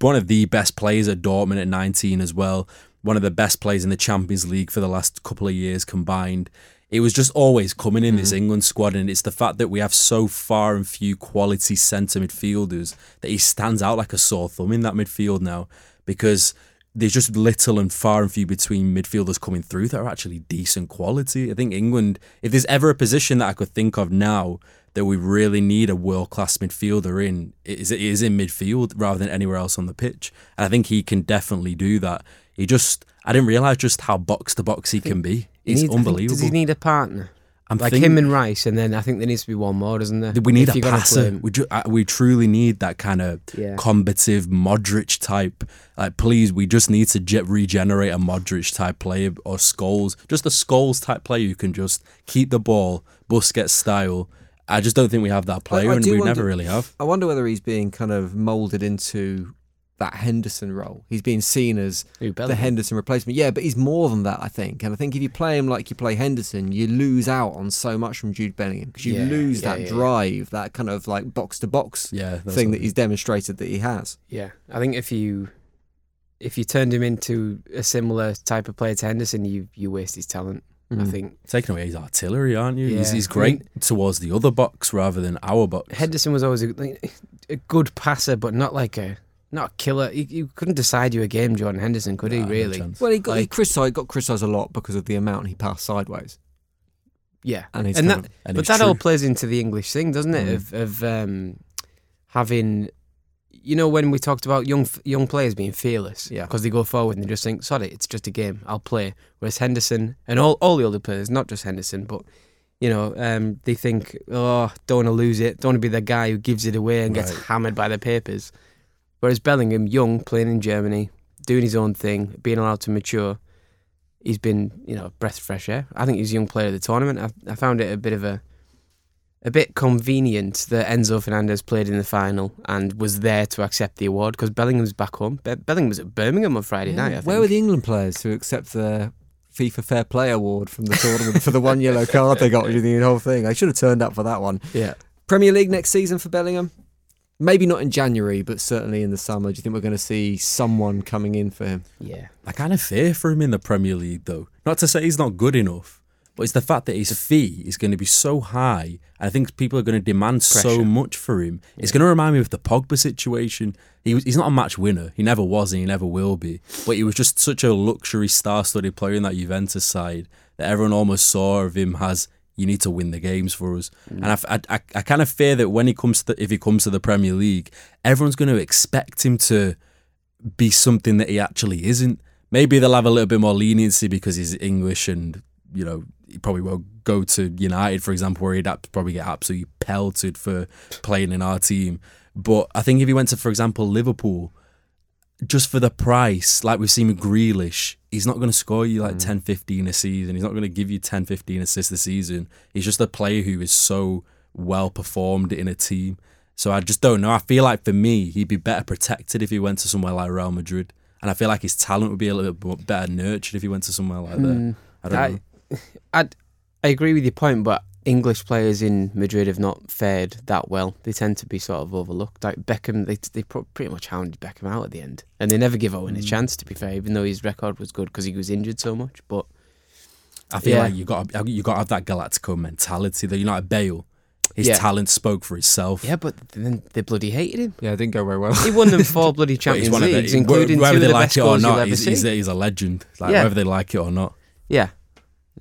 one of the best players at Dortmund at 19 as well. One of the best players in the Champions League for the last couple of years combined. It was just always coming in this mm. England squad, and it's the fact that we have so far and few quality centre midfielders that he stands out like a sore thumb in that midfield now because there's just little and far and few between midfielders coming through that are actually decent quality. I think England, if there's ever a position that I could think of now that we really need a world class midfielder in, it is, it is in midfield rather than anywhere else on the pitch. And I think he can definitely do that. He just, I didn't realise just how box to box he can be. He It's needs- unbelievable. Does he need a partner? I'm like thinking- him and Rice, and then I think there needs to be one more, doesn't there? We need If a you're gonna play passer. We ju- uh, we truly need that kind of Yeah. combative Modric type. Like, please, we just need to ge- regenerate a Modric type player or Scholes, just a Scholes type player who can just keep the ball, Busquets style. I just don't think we have that player, I- I and we wonder- never really have. I wonder whether he's being kind of moulded into that Henderson role. He's being seen as Who, the Henderson replacement. Yeah, but he's more than that, I think. And I think if you play him like you play Henderson, you lose out on so much from Jude Bellingham because you Yeah, lose yeah, that yeah, yeah. drive, that kind of like box to box Yeah, that's thing what- that he's demonstrated that he has. Yeah, I think if you if you turned him into a similar type of player to Henderson, you you waste his talent. I Mm. think Taking away his artillery, aren't you? He's, Yeah. he's great towards the other box rather than our box. Henderson was always a, a good passer, but not like a not a killer. You, you couldn't decide you a game, Jordan Henderson, could he? Nah, no Really? chance. Well, he got he Like- criticised, got criticised a lot because of the amount he passed sideways. Yeah, And he's and kind that, of- and but it's that all true. plays into the English thing, doesn't it? Mm. Of of um, having, you know, when we talked about young young players being fearless, Yeah. because they go forward and they just think, "Sorry, it's just a game. I'll play." Whereas Henderson and all all the other players, not just Henderson, but you know, um, they think, "Oh, don't want to lose it. Don't want to be the guy who gives it away and gets Right. hammered by the papers." Whereas Bellingham, young, playing in Germany, doing his own thing, being allowed to mature, he's been, you know, a breath of fresh air. I think he's a young player of the tournament. I, I found it a bit of a a bit convenient that Enzo Fernandez played in the final and was there to accept the award because Bellingham's back home. Be- Bellingham was at Birmingham on Friday night. I think. Where were the England players who accept the FIFA Fair Play award from the tournament for the one yellow card they got during the whole thing. They should have turned up for that one. Yeah. Premier League next season for Bellingham? Maybe not in January, but certainly in the summer. Do you think we're going to see someone coming in for him? Yeah. I kind of fear for him in the Premier League, though. Not to say he's not good enough, but it's the fact that his fee is going to be so high. I think people are going to demand so much for him. It's going to remind me of the Pogba situation. He was, he's not a match winner. He never was, and he never will be. But he was just such a luxury, star-studded player in that Juventus side that everyone almost saw of him as you need to win the games for us. Mm. And I, I, I, I kind of fear that when he comes to the, if he comes to the Premier League, everyone's going to expect him to be something that he actually isn't. Maybe they'll have a little bit more leniency because he's English and, you know, he probably won't go to United, for example, where he'd probably get absolutely pelted for playing in our team. But I think if he went to, for example, Liverpool, just for the price, like we've seen with Grealish, he's not going to score you like 10, 15 a season. He's not going to give you 10, 15 assists a season. He's just a player who is so well performed in a team. So I just don't know. I feel like for me, he'd be better protected if he went to somewhere like Real Madrid. And I feel like his talent would be a little bit better nurtured if he went to somewhere like that. Mm. I don't know. I, I agree with your point, but English players in Madrid have not fared that well. They tend to be sort of overlooked. Like Beckham, they they pretty much hounded Beckham out at the end, and they never give Owen a Mm. chance. To be fair, even though his record was good because he was injured so much, but I feel Yeah. like you got you got to have that Galactico mentality. That you're not a Bale. His Yeah. talent spoke for itself. yeah, but then they bloody hated him. Yeah, it didn't go very well. He won them four bloody Champions of the- Leagues, including whether two they of the like best it or not. He's, he's, a, he's a legend. Like Yeah. whether they like it or not. Yeah,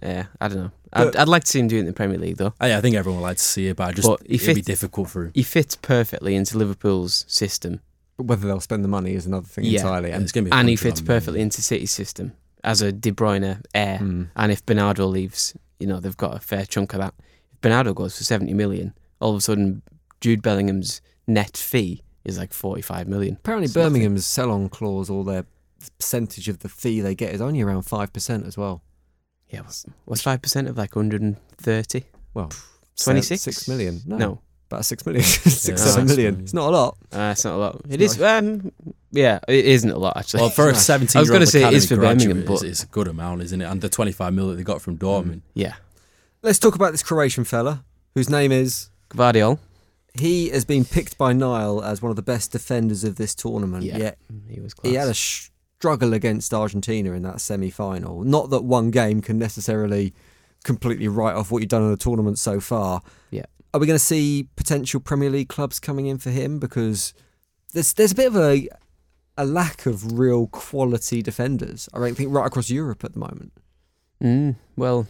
yeah. I don't know. I'd, I'd like to see him do it in the Premier League though. I, I think everyone would like to see it, but I just But he it'd be difficult for him. He fits perfectly into Liverpool's system. But whether they'll spend the money is another thing Yeah. entirely. Yeah, And it's gonna be and he fits perfectly into City's system as a De Bruyne heir. Mm. And if Bernardo leaves, you know they've got a fair chunk of that. If Bernardo goes for seventy million, all of a sudden Jude Bellingham's net fee is like forty-five million. apparently It's. Birmingham's sell-on clause or their percentage of the fee they get is only around five percent as well. Yeah, what's- what's five percent of like hundred and thirty? Well, Twenty-six, six million. No, No, about six million, six Yeah, seven six million. million. It's not a lot. uh, it's not a lot. It It's. Um, yeah, it isn't a lot actually. Well, for a 17 I was year gonna old say it is for graduate, Birmingham, it's, but- it's a good amount, isn't it? And the 25 mil that they got from Dortmund. yeah, Let's talk about this Croatian fella whose name is. Gvardiol. He has been picked by Niall as one of the best defenders of this tournament. Yeah, Yet he was. Class. he had a struggle against Argentina in that semi-final. Not that one game can necessarily completely write off what you've done in the tournament so far. Yeah. Are we going to see potential Premier League clubs coming in for him because there's there's a bit of a a lack of real quality defenders. I think right across Europe at the moment. Mm, well,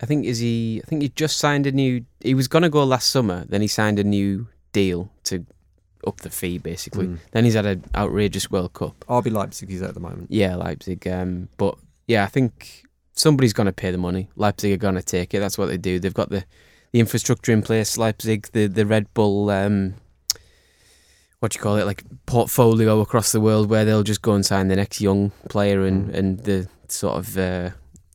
I think is he. I think he just signed a new. He was gonna go last summer. Then he signed a new deal to up the fee, basically. Mm. Then he's had an outrageous World Cup. RB Leipzig he's at the moment. Yeah, Leipzig. Um, but yeah, I think somebody's gonna pay the money. Leipzig are gonna take it. That's what they do. They've got the the infrastructure in place. Leipzig, the the Red Bull. Um, what do you call it? Like portfolio across the world, where they'll just go and sign the next young player, and Mm. and the sort of uh,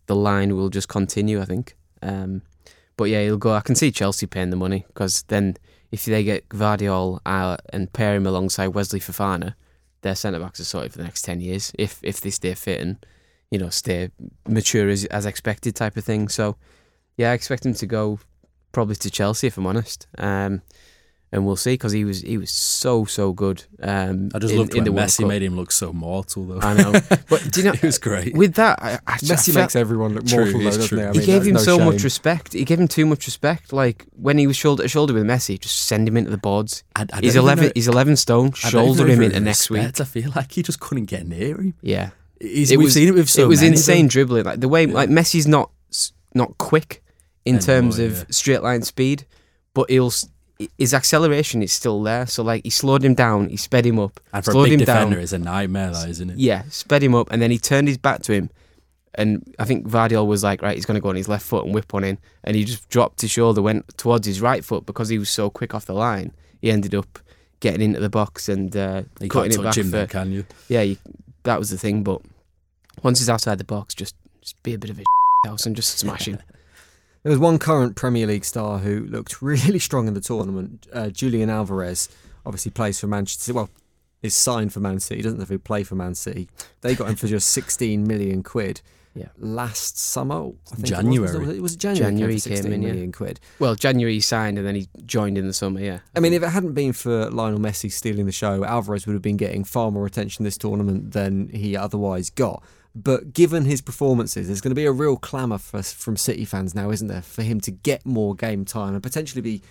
the line will just continue. I think. Um, but yeah, he'll go. I can see Chelsea paying the money because then if they get Gvardiol out and pair him alongside Wesley Fofana, their centre backs are sorted for the next ten years. If if they stay fit and you know stay mature as as expected, type of thing. So yeah, I expect him to go probably to Chelsea if I'm honest. Um, and we'll see because he was he was so so good. Um, I just in, loved in when the Messi Cup. made him look so mortal, though. I know, but do you know it was great. with that? I, I, Messi I makes everyone look True, mortal, though, doesn't true. he? I he mean, gave him no so much respect. He gave him too much respect. Like when he was shoulder to shoulder with Messi, just send him into the boards. I, I He's eleven. know- He's eleven stone. I Shoulder him into was next week. I feel like he just couldn't get near him. Yeah, He's, it we've was. seen it with so it was many, insane though. dribbling. Like the way like Messi's not not quick in Anymore, terms of yeah. straight line speed, but he'll s- his acceleration is still there. So like he slowed him down, he sped him up, And for a slowed big him defender, down. it's a nightmare, that, isn't it? Yeah, sped him up, and then he turned his back to him. And I think Vardiol was like, right, he's going to go on his left foot and whip one in. And he just dropped his shoulder, went towards his right foot because he was so quick off the line. He ended up getting into the box and uh, You cutting it back him, for. then, can you? Yeah, you, that was the thing. But once he's outside the box, just just be a bit of a house and just smash him. There was one current Premier League star who looked really strong in the tournament. Uh, Julian Alvarez obviously plays for Manchester. Well, is signed for Man City. He doesn't have to play for Man City. They got him for just 16 million quid. Yeah. Last summer, I think January. It was, it was January. January he came, came in, yeah. million quid. Well, January he signed and then he joined in the summer. Yeah. I mean, if it hadn't been for Lionel Messi stealing the show, Alvarez would have been getting far more attention this tournament than he otherwise got. But given his performances, there's going to be a real clamour for, from City fans now, isn't there, for him to get more game time and potentially be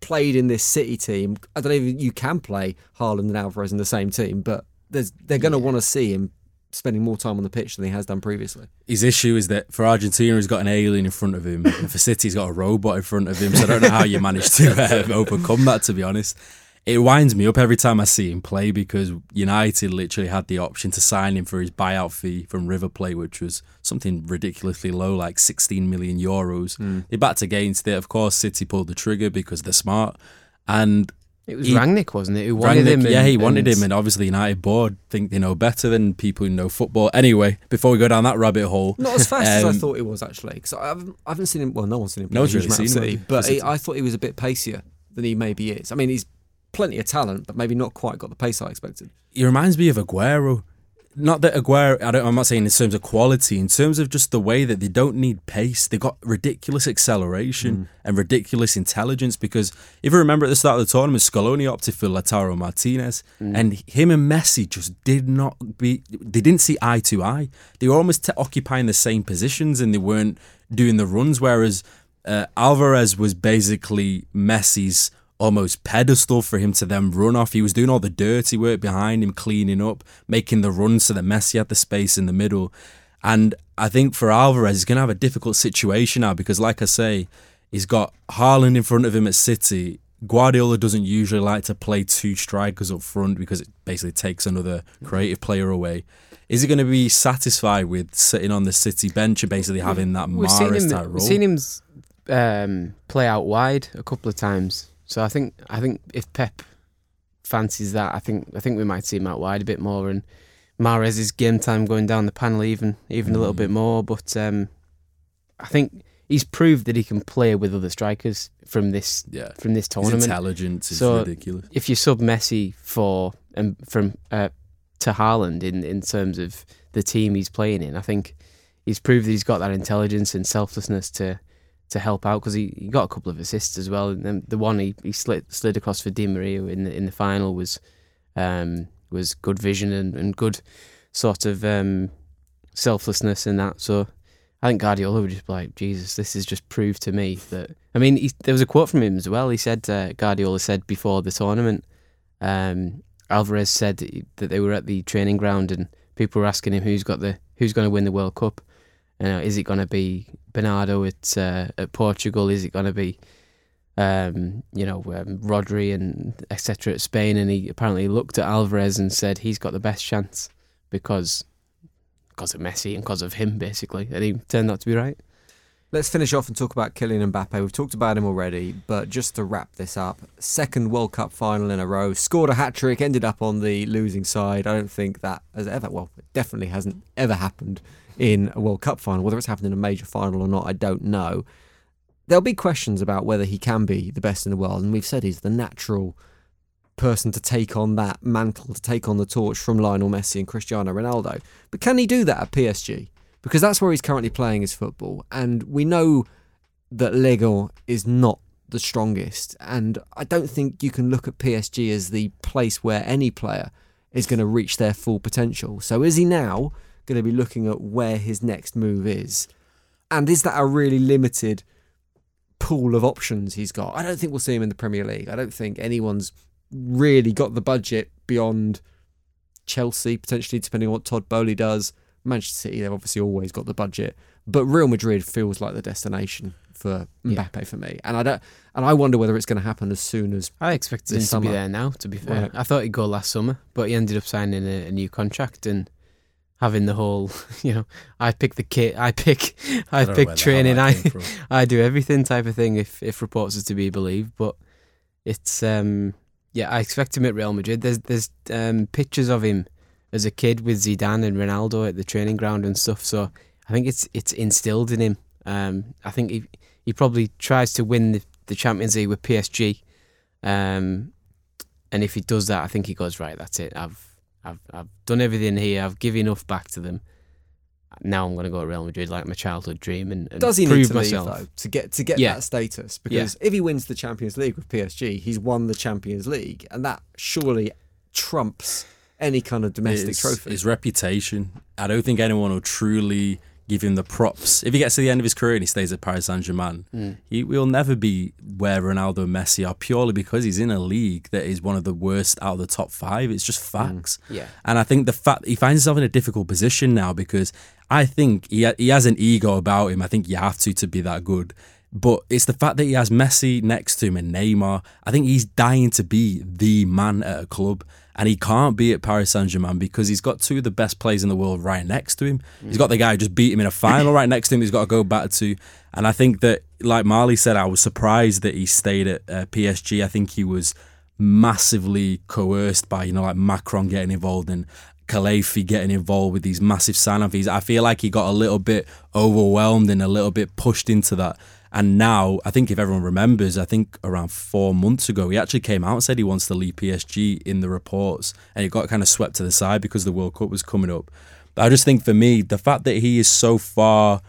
played in this City team. I don't know if you can play Haaland and Alvarez in the same team, but there's, they're going to want to see him spending more time on the pitch than he has done previously. His issue is that for Argentina, he's got an alien in front of him, and for City, he's got a robot in front of him. So I don't know how you manage to um, overcome that. To be honest, it winds me up every time I see him play because United literally had the option to sign him for his buyout fee from River Plate, which was something ridiculously low, like 16 million euros. Mm. They backed against it. Of course, City pulled the trigger because they're smart, and It was Rangnick, wasn't it? Who wanted Rangnick- him? yeah, he wanted and- him, and obviously United board think they know better than people who know football. Anyway, before we go down that rabbit hole, Not as fast as I um, thought he was actually, because I haven't, I haven't seen him. Well, no one's seen him. No one's really seen him, City, have but he, I thought he was a bit pacier than he maybe is. I mean, he's plenty of talent, but maybe not quite got the pace I expected. he reminds me of Aguero. Not that Aguero, I don't, I'm not saying in terms of quality, in terms of just the way that they don't need pace. They got ridiculous acceleration and ridiculous intelligence. Because if you remember at the start of the tournament, Scaloni opted for Lautaro Martinez, and him and Messi just did not be. They didn't see eye to eye. They were almost t- occupying the same positions, and they weren't doing the runs. Whereas uh, Alvarez was basically Messi's almost pedestal for him to then run off. He was doing all the dirty work behind him, cleaning up, making the runs so that Messi had the space in the middle. And I think for Alvarez, he's going to have a difficult situation now because, like I say, he's got Haaland in front of him at City. Guardiola doesn't usually like to play two strikers up front because it basically takes another creative player away. Is he going to be satisfied with sitting on the City bench and basically having that Mahrez type role? We've seen him um, play out wide a couple of times. So I think I think if Pep fancies that, I think I think we might see him out wide a bit more, and Mahrez's game time going down the panel even even a little Mm. bit more. But um, I think he's proved that he can play with other strikers from this Yeah. from this His tournament. intelligence is so ridiculous. If you sub Messi for um, from uh, to Haaland in in terms of the team he's playing in, I think he's proved that he's got that intelligence and selflessness to to help out because he, he got a couple of assists as well. And then the one he, he slid slid across for Di Maria in the in the final was um, was good vision and, and good sort of um, selflessness in that. So I think Guardiola would just be like, Jesus, this has just proved to me that. I mean, he, there was a quote from him as well. He said uh, Guardiola said before the tournament, um, Alvarez said that they were at the training ground and people were asking him who's got the who's going to win the World Cup. You know, is it going to be Bernardo at uh, at Portugal? Is it going to be um, you know um, Rodri and etc. at Spain? And he apparently looked at Alvarez and said he's got the best chance because because of Messi and because of him basically, and he turned out to be right. Let's finish off and talk about Kylian Mbappe. We've talked about him already, but just to wrap this up, second World Cup final in a row, scored a hat trick, ended up on the losing side. I don't think that has ever, well, it definitely hasn't ever happened in a World Cup final. Whether it's happened in a major final or not, I don't know. There'll be questions about whether he can be the best in the world, and we've said he's the natural person to take on that mantle, to take on the torch from Lionel Messi and Cristiano Ronaldo. But can he do that at PSG? Because that's where he's currently playing his football. And we know that Lego is not the strongest. And I don't think you can look at PSG as the place where any player is going to reach their full potential. So is he now going to be looking at where his next move is? And is that a really limited pool of options he's got? I don't think we'll see him in the Premier League. I don't think anyone's really got the budget beyond Chelsea, potentially, depending on what Todd Boehly does. Manchester City, they've obviously always got the budget, but Real Madrid feels like the destination for Yeah. Mbappe for me, and I don't, and I wonder whether it's going to happen as soon as I expected him to be there now. To be fair, Right. I thought he'd go last summer, but he ended up signing a, a new contract and having the whole, you know, I pick the kit, I pick, I, I pick where the hell training, I. I do everything type of thing. If if reports are to be believed, but it's um yeah, I expect him at Real Madrid. There's there's um pictures of him as a kid with Zidane and Ronaldo at the training ground and stuff. So I think it's it's instilled in him. Um, I think he he probably tries to win the, the Champions League with PSG. Um, and if he does that, I think he goes right. That's it. I've I've I've done everything here. I've given enough back to them. Now I'm going to go to Real Madrid, like my childhood dream, and, and Does he prove need to myself. leave though to get to get Yeah. that status? Because if he wins the Champions League with PSG, he's won the Champions League, and that surely trumps any kind of domestic his, trophy. His reputation. I don't think anyone will truly give him the props. If he gets to the end of his career and he stays at Paris Saint Germain, Mm. he will never be where Ronaldo and Messi are purely because he's in a league that is one of the worst out of the top five. It's just facts. Yeah. And I think the fact he finds himself in a difficult position now because I think he he has an ego about him. I think you have to to be that good. But it's the fact that he has Messi next to him and Neymar. I think he's dying to be the man at a club. And he can't be at Paris Saint Germain because he's got two of the best players in the world right next to him. He's got the guy who just beat him in a final right next to him. He's got to go back to. And I think that, like Marley said, I was surprised that he stayed at uh, PSG. I think he was massively coerced by, you know, like Macron getting involved and Khelaifi getting involved with these massive sign fees. I feel like he got a little bit overwhelmed and a little bit pushed into that. And now, I think if everyone remembers, I think around four months ago, he actually came out and said he wants to leave PSG in the reports. And he got kind of swept to the side because the World Cup was coming up. But I just think for me, the fact that he is so far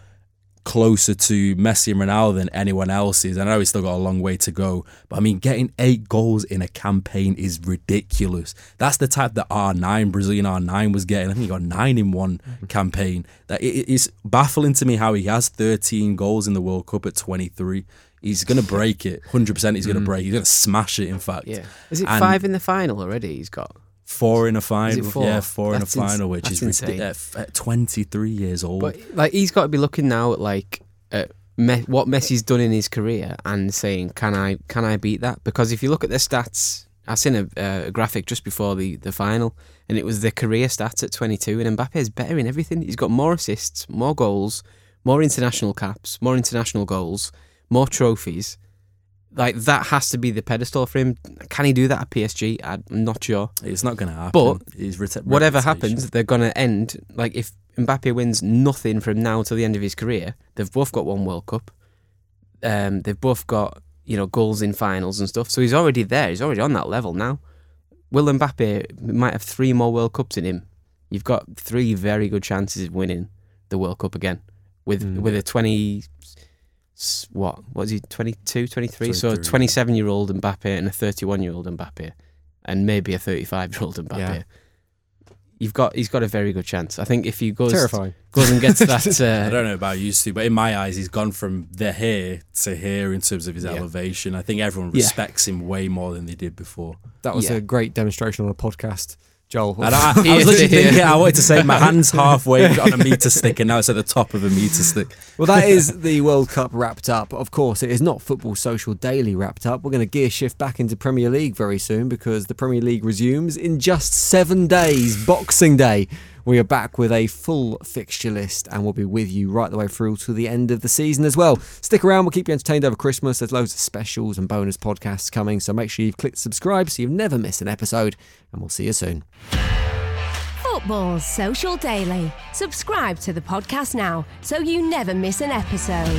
closer to Messi and Ronaldo than anyone else is. I know he's still got a long way to go, but I mean, getting eight goals in a campaign is ridiculous. That's the type that R9, Brazilian R9 was getting. I think he got nine in one campaign. That it is baffling to me how he has 13 goals in the World Cup at 23. He's going to break it. 100% he's going to Mm. break. He's going to smash it, in fact. Yeah. Is it And five in the final already? He's got. Four in a final. four? Yeah, four That's in a ins- final, which is insane. At 23 years old. But like he's got to be looking now at like at Me- what Messi's done in his career and saying, can I can I beat that? Because if you look at the stats, I seen a, uh, a graphic just before the the final, and it was the career stats at 22, and Mbappe is better in everything. He's got more assists, more goals, more international caps, more international goals, more trophies. Like that has to be the pedestal for him. Can he do that at PSG? I'm not sure. It's not going to happen. But His whatever reputation. happens, they're going to end. Like if Mbappe wins nothing from now till the end of his career, they've both got one World Cup. Um, they've both got you know goals in finals and stuff. So he's already there. He's already on that level now. Will Mbappe might have three more World Cups in him. You've got three very good chances of winning the World Cup again with Mm. with a 20 s- what what is he 22 23 so a 27 year old Mbappe and a 31 year old Mbappe and maybe a 35 year old Mbappe Yeah. you've got he's got a very good chance I think if he goes Terrifying. goes and gets that I uh, don't know about you two, but in my eyes, he's gone from the here to here in terms of his Yeah. elevation. I think everyone Yeah. respects him way more than they did before. That was Yeah. a great demonstration on a podcast, Joel. And I, I was literally thinking, I wanted to say my hand's halfway on a meter stick, and now it's at the top of a meter stick. Well, that is the World Cup wrapped up. Of course, it is not Football Social Daily wrapped up. We're going to gear shift back into Premier League very soon because the Premier League resumes in just seven days, Boxing Day. We are back with a full fixture list and we'll be with you right the way through to the end of the season as well. Stick around, we'll keep you entertained over Christmas. There's loads of specials and bonus podcasts coming, so make sure you've clicked subscribe so you never miss an episode, and we'll see you soon. Football Social Daily. Subscribe to the podcast now so you never miss an episode.